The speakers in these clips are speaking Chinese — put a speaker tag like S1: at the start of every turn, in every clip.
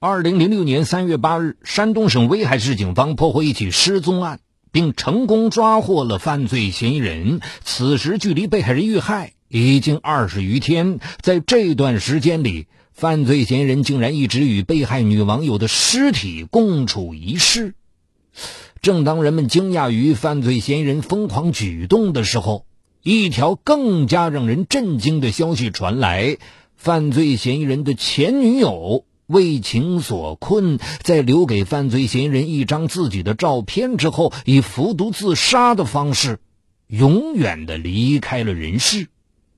S1: 二零零六年三月八日，山东省威海市警方破获一起失踪案，并成功抓获了犯罪嫌疑人。此时距离被害人遇害已经二十余天，在这段时间里，犯罪嫌疑人竟然一直与被害女网友的尸体共处一室。正当人们惊讶于犯罪嫌疑人疯狂举动的时候，一条更加让人震惊的消息传来：犯罪嫌疑人的前女友。为情所困，在留给犯罪嫌疑人一张自己的照片之后，以服毒自杀的方式，永远的离开了人世。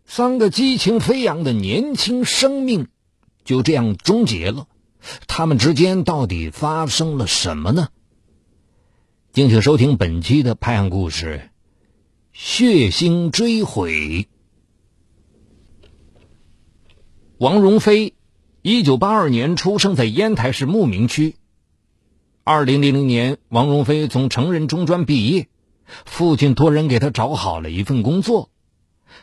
S1: 三个激情飞扬的年轻生命就这样终结了。他们之间到底发生了什么呢？敬请收听本期的拍案故事：血腥追悔。王荣飞。一九八二年出生在烟台市牧民区。二零零零年，王荣飞从成人中专毕业，父亲托人给他找好了一份工作。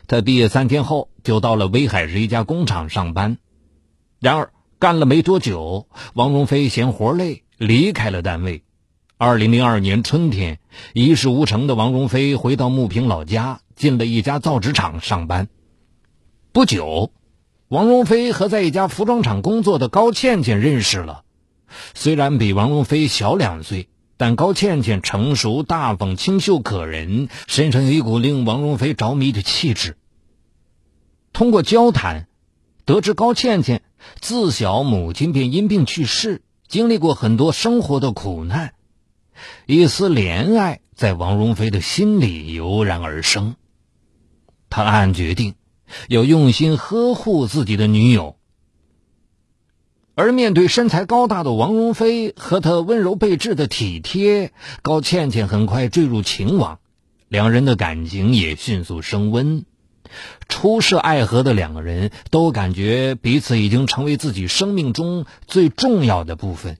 S1: 他毕业三天后就到了威海市一家工厂上班。然而，干了没多久，王荣飞嫌活累，离开了单位。二零零二年春天，一事无成的王荣飞回到牟平老家，进了一家造纸厂上班。不久。王荣飞和在一家服装厂工作的高倩倩认识了。虽然比王荣飞小两岁，但高倩倩成熟大方、清秀可人，身上有一股令王荣飞着迷的气质。通过交谈，得知高倩倩自小母亲便因病去世，经历过很多生活的苦难，一丝怜爱在王荣飞的心里油然而生。他暗暗决定。要用心呵护自己的女友，而面对身材高大的王荣飞和他温柔备至的体贴，高倩倩很快坠入情网，两人的感情也迅速升温。初涉爱河的两个人都感觉彼此已经成为自己生命中最重要的部分。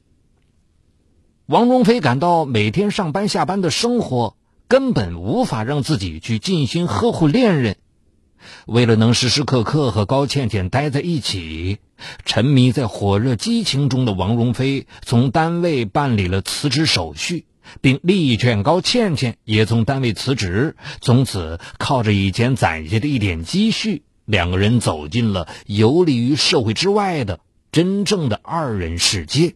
S1: 王荣飞感到每天上班下班的生活根本无法让自己去尽心呵护恋人。为了能时时刻刻和高倩倩待在一起，沉迷在火热激情中的王荣飞从单位办理了辞职手续，并力劝高倩倩也从单位辞职。从此，靠着以前攒下的一点积蓄，两个人走进了游离于社会之外的真正的二人世界。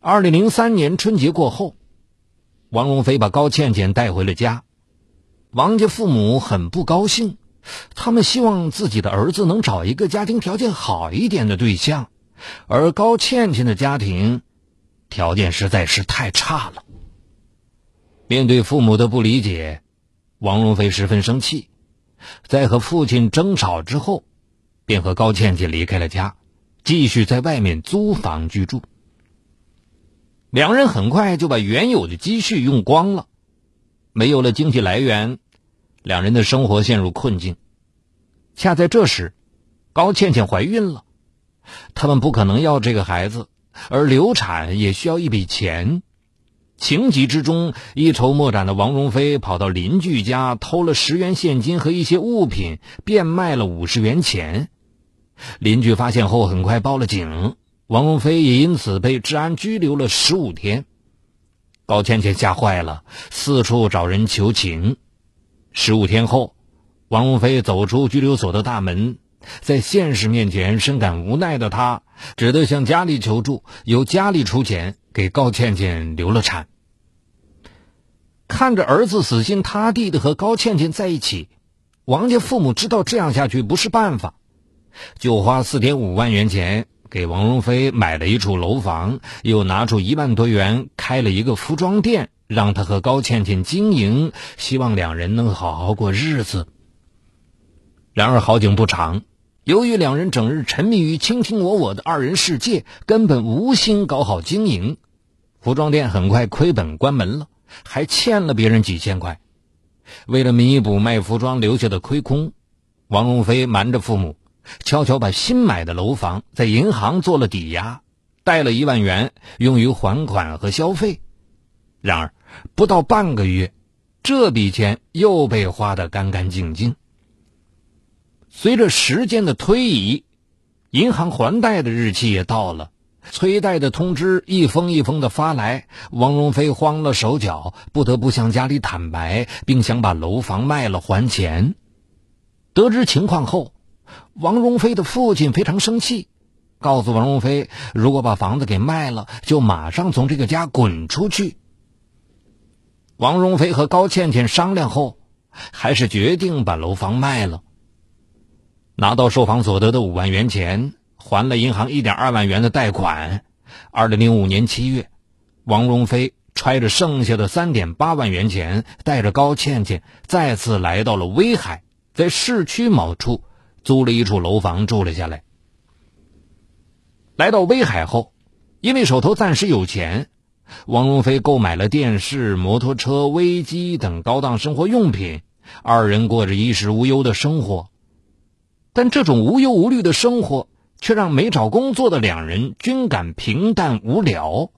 S1: 二零零三年春节过后，王荣飞把高倩倩带回了家。王家父母很不高兴，他们希望自己的儿子能找一个家庭条件好一点的对象，而高倩倩的家庭条件实在是太差了。面对父母的不理解，王荣飞十分生气，在和父亲争吵之后，便和高倩倩离开了家，继续在外面租房居住。两人很快就把原有的积蓄用光了。没有了经济来源，两人的生活陷入困境。恰在这时，高倩倩怀孕了，他们不可能要这个孩子，而流产也需要一笔钱。情急之中，一筹莫展的王荣飞跑到邻居家偷了十元现金和一些物品，变卖了五十元钱。邻居发现后，很快报了警，王荣飞也因此被治安拘留了十五天。高倩倩吓坏了，四处找人求情。十五天后，王荣飞走出拘留所的大门，在现实面前深感无奈的他，只得向家里求助，由家里出钱给高倩倩流了产。看着儿子死心塌地的和高倩倩在一起，王家父母知道这样下去不是办法，就花四点五万元钱。给王荣飞买了一处楼房，又拿出一万多元开了一个服装店，让他和高倩倩经营，希望两人能好好过日子。然而好景不长，由于两人整日沉迷于卿卿我我的二人世界，根本无心搞好经营，服装店很快亏本关门了，还欠了别人几千块。为了弥补卖服装留下的亏空，王荣飞瞒着父母。悄悄把新买的楼房在银行做了抵押，贷了一万元用于还款和消费。然而，不到半个月，这笔钱又被花得干干净净。随着时间的推移，银行还贷的日期也到了，催贷的通知一封一封的发来，王荣飞慌了手脚，不得不向家里坦白，并想把楼房卖了还钱。得知情况后，王荣飞的父亲非常生气，告诉王荣飞，如果把房子给卖了，就马上从这个家滚出去。王荣飞和高倩倩商量后，还是决定把楼房卖了。拿到售房所得的五万元钱，还了银行一点二万元的贷款。二零零五年七月，王荣飞揣着剩下的三点八万元钱，带着高倩倩再次来到了威海，在市区某处租了一处楼房住了下来。来到威海后，因为手头暂时有钱。王荣飞购买了电视、摩托车、微机等高档生活用品，二人过着衣食无忧的生活。但这种无忧无虑的生活，却让没找工作的两人均感平淡无聊。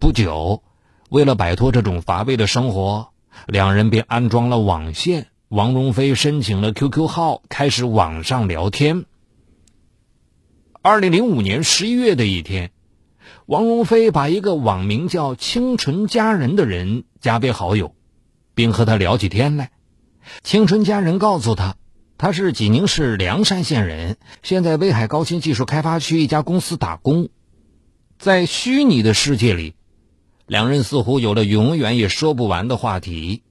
S1: 不久，为了摆脱这种乏味的生活，两人便安装了网线。王荣飞申请了 QQ 号，开始网上聊天。二零零五年十一月的一天。王荣飞把一个网名叫“清纯佳人”的人加为好友，并和他聊起天来。清纯佳人告诉他，他是济宁市梁山县人，现在威海高新技术开发区一家公司打工。在虚拟的世界里，两人似乎有了永远也说不完的话题。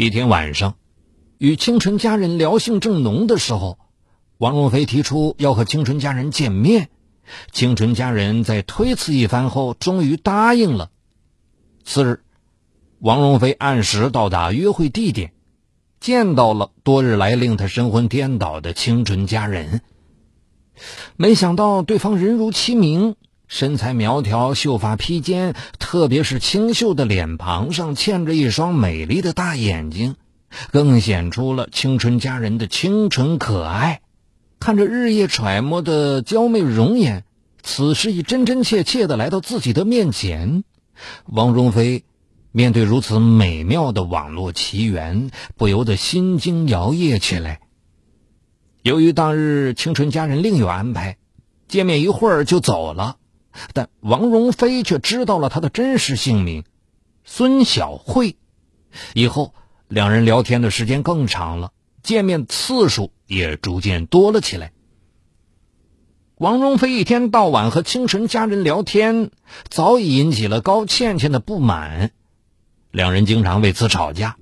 S1: 一天晚上，与清纯佳人聊性正浓的时候，王荣飞提出要和清纯佳人见面。清纯家人在推辞一番后，终于答应了。次日，王荣飞按时到达约会地点，见到了多日来令他神魂颠倒的清纯佳人。没想到对方人如其名，身材苗条，秀发披肩，特别是清秀的脸庞上嵌着一双美丽的大眼睛，更显出了青春佳人的清纯可爱。看着日夜揣摩的娇媚容颜，此时已真真切切的来到自己的面前。王荣飞面对如此美妙的网络奇缘，不由得心惊摇曳起来。由于当日青春佳人另有安排，见面一会儿就走了。但王荣飞却知道了他的真实姓名——孙小慧。以后两人聊天的时间更长了。见面次数也逐渐多了起来。王荣飞一天到晚和清晨家人聊天，早已引起了高倩倩的不满，两人经常为此吵架。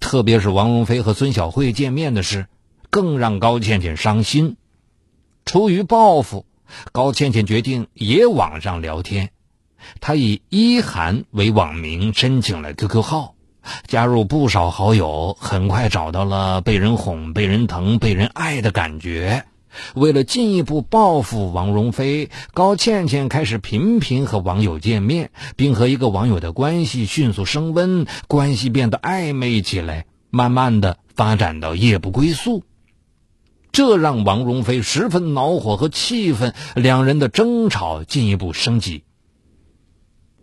S1: 特别是王荣飞和孙小慧见面的事，更让高倩倩伤心。出于报复，高倩倩决定也网上聊天。她以一涵为网名，申请了 QQ 号。加入不少好友，很快找到了被人哄、被人疼、被人爱的感觉。为了进一步报复王荣飞，高倩倩开始频频和网友见面，并和一个网友的关系迅速升温，关系变得暧昧起来，慢慢的发展到夜不归宿。这让王荣飞十分恼火和气愤，两人的争吵进一步升级。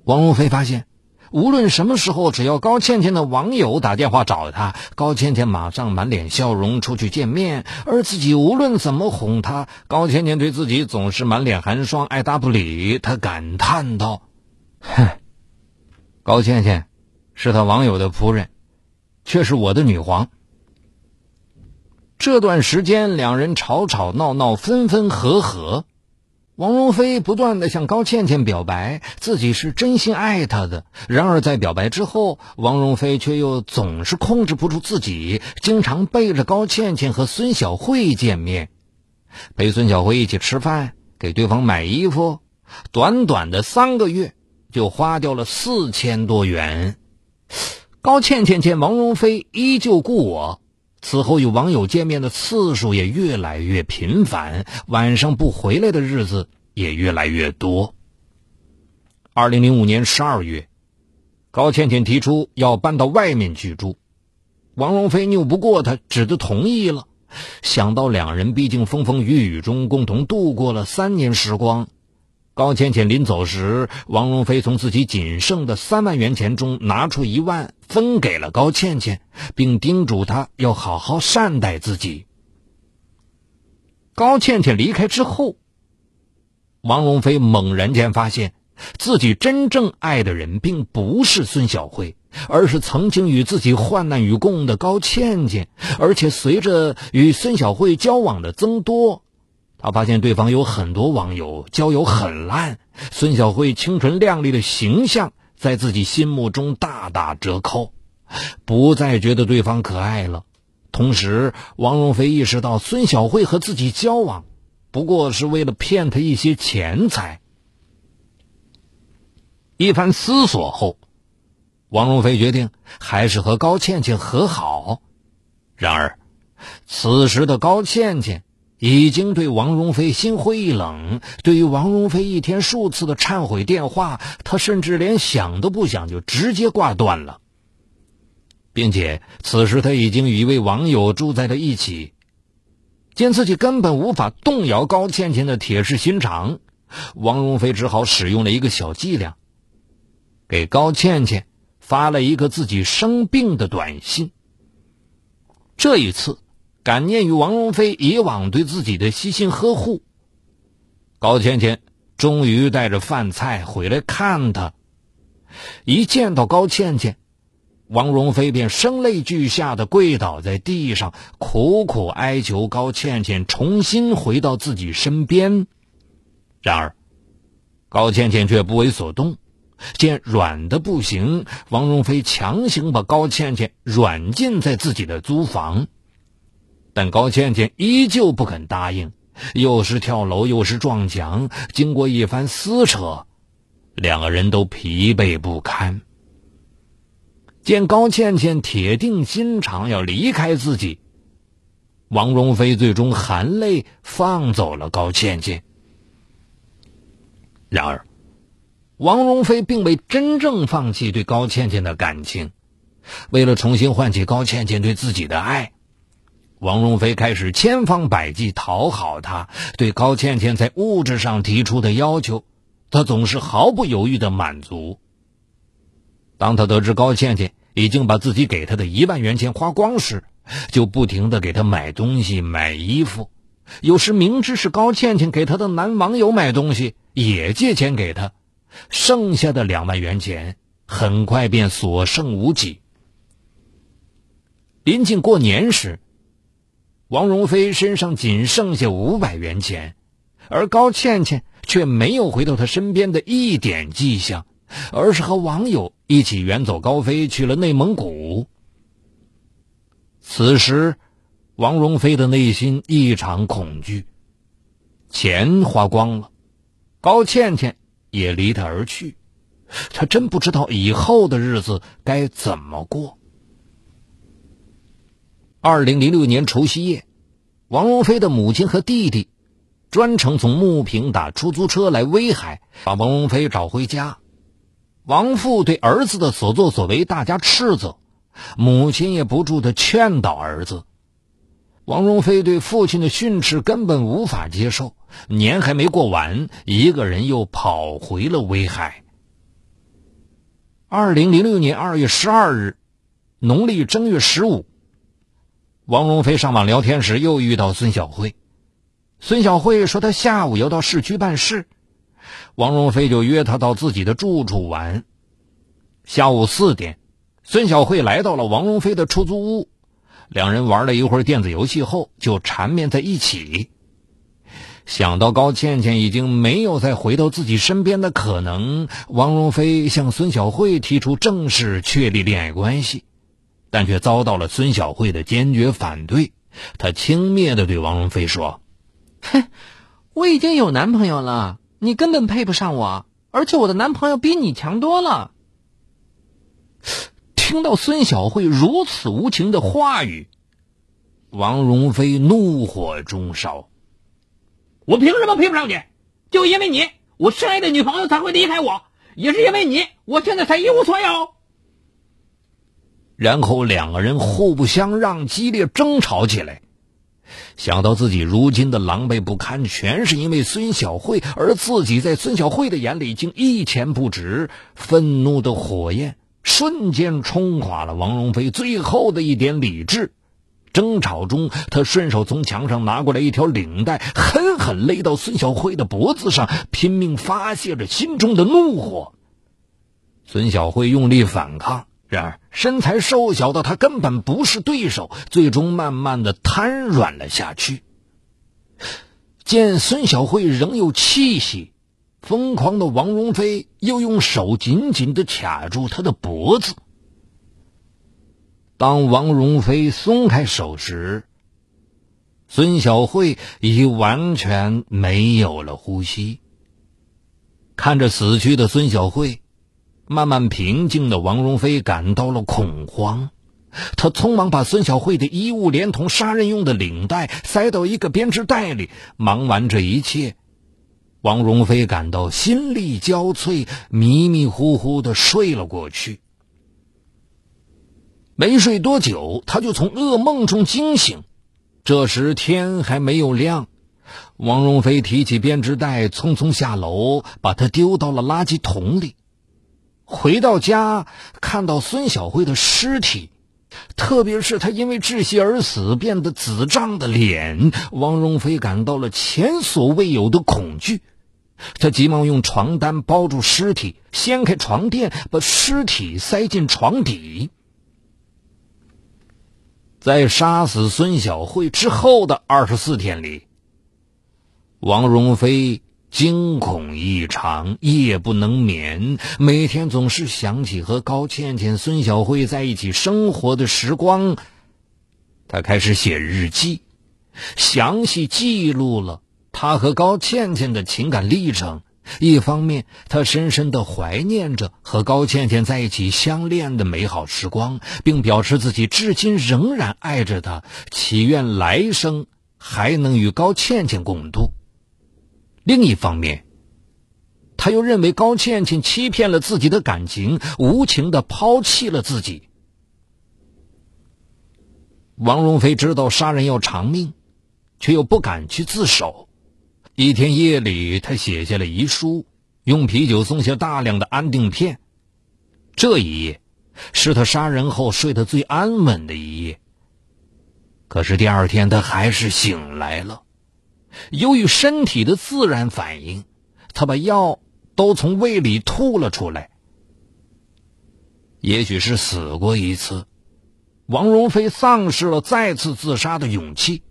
S1: 王荣飞发现。无论什么时候，只要高倩倩的网友打电话找他，高倩倩马上满脸笑容出去见面。而自己无论怎么哄她，高倩倩对自己总是满脸寒霜，爱答不理。他感叹道：“哼，高倩倩是他网友的仆人，却是我的女皇。”这段时间，两人吵吵闹闹，分分合合。王荣飞不断的向高倩倩表白，自己是真心爱她的。然而在表白之后，王荣飞却又总是控制不住自己，经常背着高倩倩和孙小慧见面，陪孙小慧一起吃饭，给对方买衣服。短短的三个月，就花掉了四千多元。高倩倩见王荣飞依旧故我。此后与网友见面的次数也越来越频繁，晚上不回来的日子也越来越多。二零零五年十二月，高倩倩提出要搬到外面居住，王荣飞拗不过她，只得同意了。想到两人毕竟风风雨雨中共同度过了三年时光。高倩倩临走时，王荣飞从自己仅剩的三万元钱中拿出一万，分给了高倩倩，并叮嘱她要好好善待自己。高倩倩离开之后，王龙飞猛然间发现自己真正爱的人并不是孙小慧，而是曾经与自己患难与共的高倩倩。而且随着与孙小慧交往的增多，他发现对方有很多网友交友很烂，孙小慧清纯靓丽的形象在自己心目中大打折扣，不再觉得对方可爱了。同时，王荣飞意识到孙小慧和自己交往，不过是为了骗他一些钱财。一番思索后，王荣飞决定还是和高倩倩和好。然而，此时的高倩倩已经对王荣飞心灰意冷。对于王荣飞一天数次的忏悔电话，他甚至连想都不想就直接挂断了。并且此时他已经与一位网友住在了一起，见自己根本无法动摇高倩倩的铁石心肠，王荣飞只好使用了一个小伎俩，给高倩倩发了一个自己生病的短信。这一次，感念于王荣飞以往对自己的悉心呵护，高倩倩终于带着饭菜回来看他。一见到高倩倩。王荣飞便声泪俱下的跪倒在地上，苦苦哀求高倩倩重新回到自己身边。然而，高倩倩却不为所动。见软的不行，王荣飞强行把高倩倩软禁在自己的租房，但高倩倩依旧不肯答应，又是跳楼又是撞墙。经过一番撕扯，两个人都疲惫不堪。见高倩倩铁定心肠要离开自己，王荣飞最终含泪放走了高倩倩。然而，王荣飞并未真正放弃对高倩倩的感情。为了重新唤起高倩倩对自己的爱，王荣飞开始千方百计讨好她。对高倩倩在物质上提出的要求，他总是毫不犹豫的满足。当他得知高倩倩已经把自己给他的一万元钱花光时，就不停的给他买东西、买衣服。有时明知是高倩倩给他的男网友买东西，也借钱给他。剩下的两万元钱很快便所剩无几。临近过年时，王荣飞身上仅剩下五百元钱，而高倩倩却没有回到他身边的一点迹象。而是和网友一起远走高飞去了内蒙古。此时，王荣飞的内心异常恐惧，钱花光了，高倩倩也离他而去，他真不知道以后的日子该怎么过。二零零六年除夕夜，王荣飞的母亲和弟弟专程从牟平打出租车来威海，把王荣飞找回家。王父对儿子的所作所为大加斥责，母亲也不住的劝导儿子。王荣飞对父亲的训斥根本无法接受，年还没过完，一个人又跑回了威海。二零零六年二月十二日，农历正月十五，王荣飞上网聊天时又遇到孙小慧。孙小慧说她下午要到市区办事。王荣飞就约她到自己的住处玩。下午四点，孙小慧来到了王荣飞的出租屋，两人玩了一会儿电子游戏后就缠绵在一起。想到高倩倩已经没有再回到自己身边的可能，王荣飞向孙小慧提出正式确立恋爱关系，但却遭到了孙小慧的坚决反对。他轻蔑的对王荣飞说：“
S2: 哼，我已经有男朋友了。”你根本配不上我，而且我的男朋友比你强多了。
S1: 听到孙小慧如此无情的话语，王荣飞怒火中烧。
S3: 我凭什么配不上你？就因为你，我深爱的女朋友才会离开我，也是因为你，我现在才一无所有。
S1: 然后两个人互不相让，激烈争吵起来。想到自己如今的狼狈不堪，全是因为孙小慧，而自己在孙小慧的眼里竟一钱不值，愤怒的火焰瞬间冲垮了王荣飞最后的一点理智，争吵中，他顺手从墙上拿过来一条领带，狠狠勒到孙小慧的脖子上，拼命发泄着心中的怒火。孙小慧用力反抗，然而身材瘦小的他根本不是对手，最终慢慢的瘫软了下去。见孙小慧仍有气息，疯狂的王荣飞又用手紧紧的卡住她的脖子。当王荣飞松开手时，孙小慧已完全没有了呼吸。看着死去的孙小慧。慢慢平静的王荣飞感到了恐慌，他匆忙把孙小慧的衣物连同杀人用的领带塞到一个编织袋里。忙完这一切，王荣飞感到心力交瘁，迷迷糊糊的睡了过去。没睡多久，他就从噩梦中惊醒。这时天还没有亮，王荣飞提起编织袋，匆匆下楼，把它丢到了垃圾桶里。回到家，看到孙小慧的尸体，特别是她因为窒息而死变得紫胀的脸，王荣飞感到了前所未有的恐惧。他急忙用床单包住尸体，掀开床垫，把尸体塞进床底。在杀死孙小慧之后的二十四天里，王荣飞。惊恐异常，夜不能眠，每天总是想起和高倩倩、孙小慧在一起生活的时光。他开始写日记，详细记录了他和高倩倩的情感历程。一方面，他深深的怀念着和高倩倩在一起相恋的美好时光，并表示自己至今仍然爱着她，祈愿来生还能与高倩倩共度。另一方面，他又认为高倩倩欺骗了自己的感情，无情的抛弃了自己。王荣飞知道杀人要偿命，却又不敢去自首。一天夜里，他写下了遗书，用啤酒送下大量的安定片。这一夜，是他杀人后睡得最安稳的一夜。可是第二天，他还是醒来了。由于身体的自然反应，他把药都从胃里吐了出来。也许是死过一次，王荣飞丧失了再次自杀的勇气。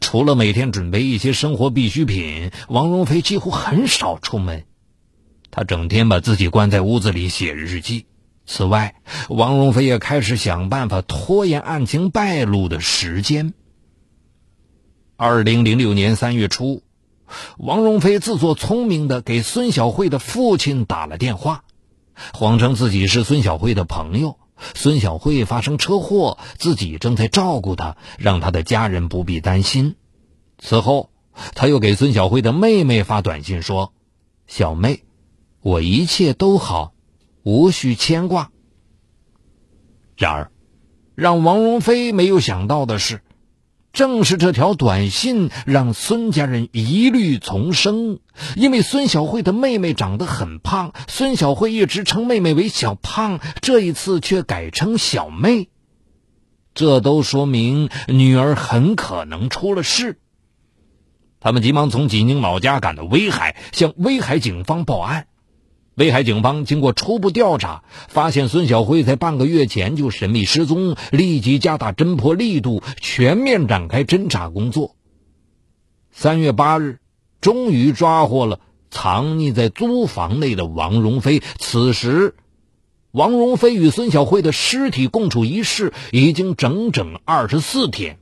S1: 除了每天准备一些生活必需品，王荣飞几乎很少出门。他整天把自己关在屋子里写日记。此外，王荣飞也开始想办法拖延案情败露的时间。二零零六年三月初，王荣飞自作聪明的给孙小慧的父亲打了电话，谎称自己是孙小慧的朋友，孙小慧发生车祸，自己正在照顾她，让她的家人不必担心。此后，他又给孙小慧的妹妹发短信说：“小妹，我一切都好，无需牵挂。”然而，让王荣飞没有想到的是。正是这条短信让孙家人疑虑丛生，因为孙小慧的妹妹长得很胖，孙小慧一直称妹妹为小胖，这一次却改称小妹，这都说明女儿很可能出了事。他们急忙从济宁老家赶到威海，向威海警方报案。威海警方经过初步调查，发现孙小辉在半个月前就神秘失踪，立即加大侦破力度，全面展开侦查工作。三月八日，终于抓获了藏匿在租房内的王荣飞。此时，王荣飞与孙小辉的尸体共处一室，已经整整二十四天。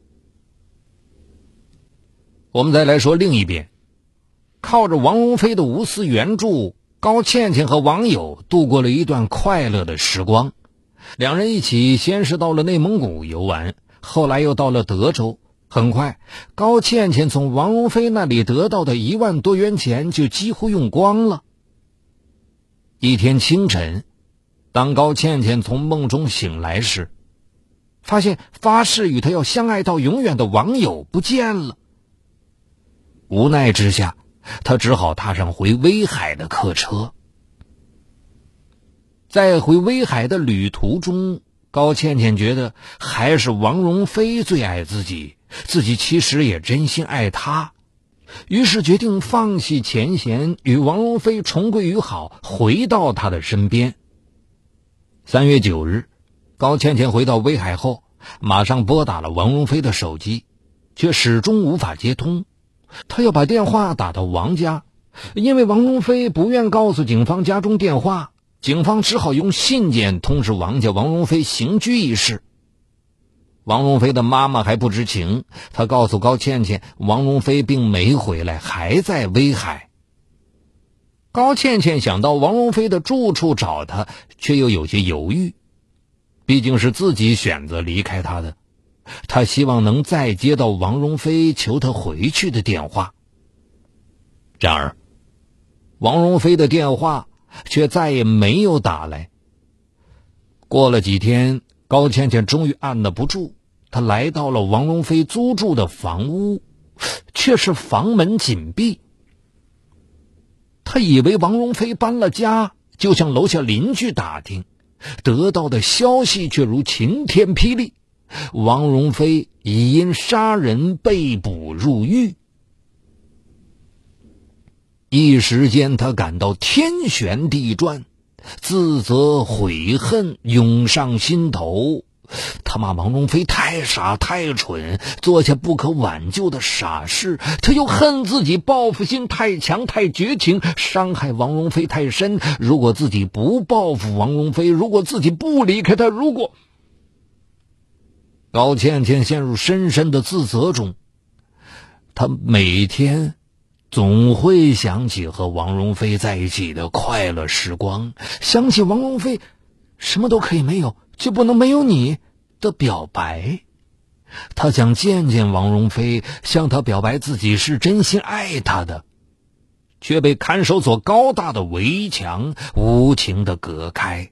S1: 我们再来说另一边，靠着王荣飞的无私援助。高倩倩和网友度过了一段快乐的时光，两人一起先是到了内蒙古游玩，后来又到了德州。很快，高倩倩从王龙飞那里得到的一万多元钱就几乎用光了。一天清晨，当高倩倩从梦中醒来时，发现发誓与她要相爱到永远的网友不见了。无奈之下。他只好踏上回威海的客车。在回威海的旅途中，高倩倩觉得还是王荣飞最爱自己，自己其实也真心爱他，于是决定放弃前嫌，与王荣飞重归于好，回到他的身边。三月九日，高倩倩回到威海后，马上拨打了王荣飞的手机，却始终无法接通。他要把电话打到王家，因为王荣飞不愿告诉警方家中电话。警方只好用信件通知王家王荣飞刑拘一事。王荣飞的妈妈还不知情，她告诉高倩倩，王荣飞并没回来，还在威海。高倩倩想到王荣飞的住处找他，却又有些犹豫，毕竟是自己选择离开他的，他希望能再接到王荣飞求他回去的电话。然而，王荣飞的电话。却再也没有打来。过了几天，高倩倩终于按捺不住，她来到了王荣飞租住的房屋，却是房门紧闭。她以为王荣飞搬了家，就向楼下邻居打听，得到的消息却如晴天霹雳：王荣飞已因杀人被捕入狱。一时间，他感到天旋地转，自责悔恨涌上心头。他骂王荣飞太傻太蠢，做下不可挽救的傻事；他又恨自己报复心太强太绝情，伤害王荣飞太深。如果自己不报复王荣飞，如果自己不离开他，如果……高倩倩陷入深深的自责中。她每天。总会想起和王荣飞在一起的快乐时光，想起王荣飞什么都可以没有，就不能没有你的表白。他想见见王荣飞，向他表白自己是真心爱他的，却被看守所高大的围墙无情的隔开。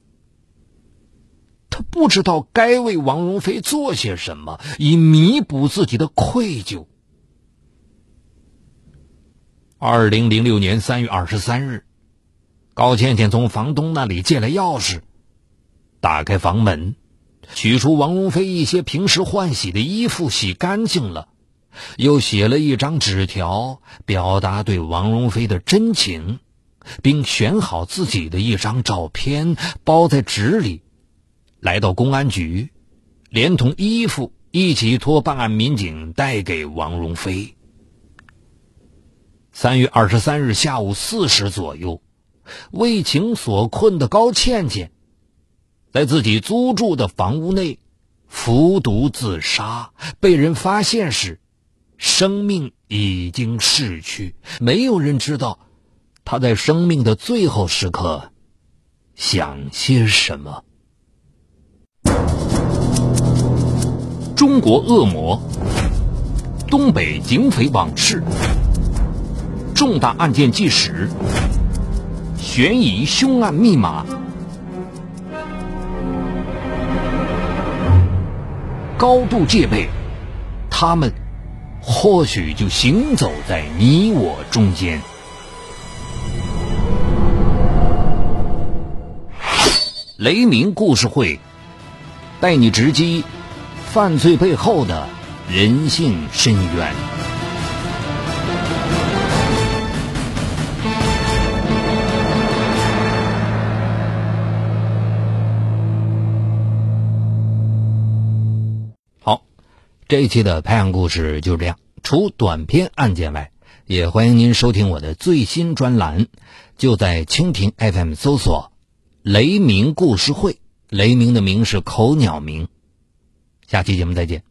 S1: 他不知道该为王荣飞做些什么，以弥补自己的愧疚。二零零六年三月二十三日，高倩倩从房东那里借来钥匙，打开房门，取出王荣飞一些平时换洗的衣服，洗干净了，又写了一张纸条，表达对王荣飞的真情，并选好自己的一张照片，包在纸里，来到公安局，连同衣服一起托办案民警带给王荣飞。三月二十三日下午四时左右，为情所困的高倩倩，在自己租住的房屋内服毒自杀。被人发现时，生命已经逝去。没有人知道她在生命的最后时刻想些什么。中国恶魔，东北警匪往事。重大案件纪实，悬疑凶案密码，高度戒备，他们或许就行走在你我中间。雷鸣故事会带你直击犯罪背后的人性深渊。好这一期的拍案故事就是这样。除短篇案件外，也欢迎您收听我的最新专栏，就在蜻蜓 FM 搜索“雷鸣故事会”。雷鸣的鸣是口鸟鸣。下期节目再见。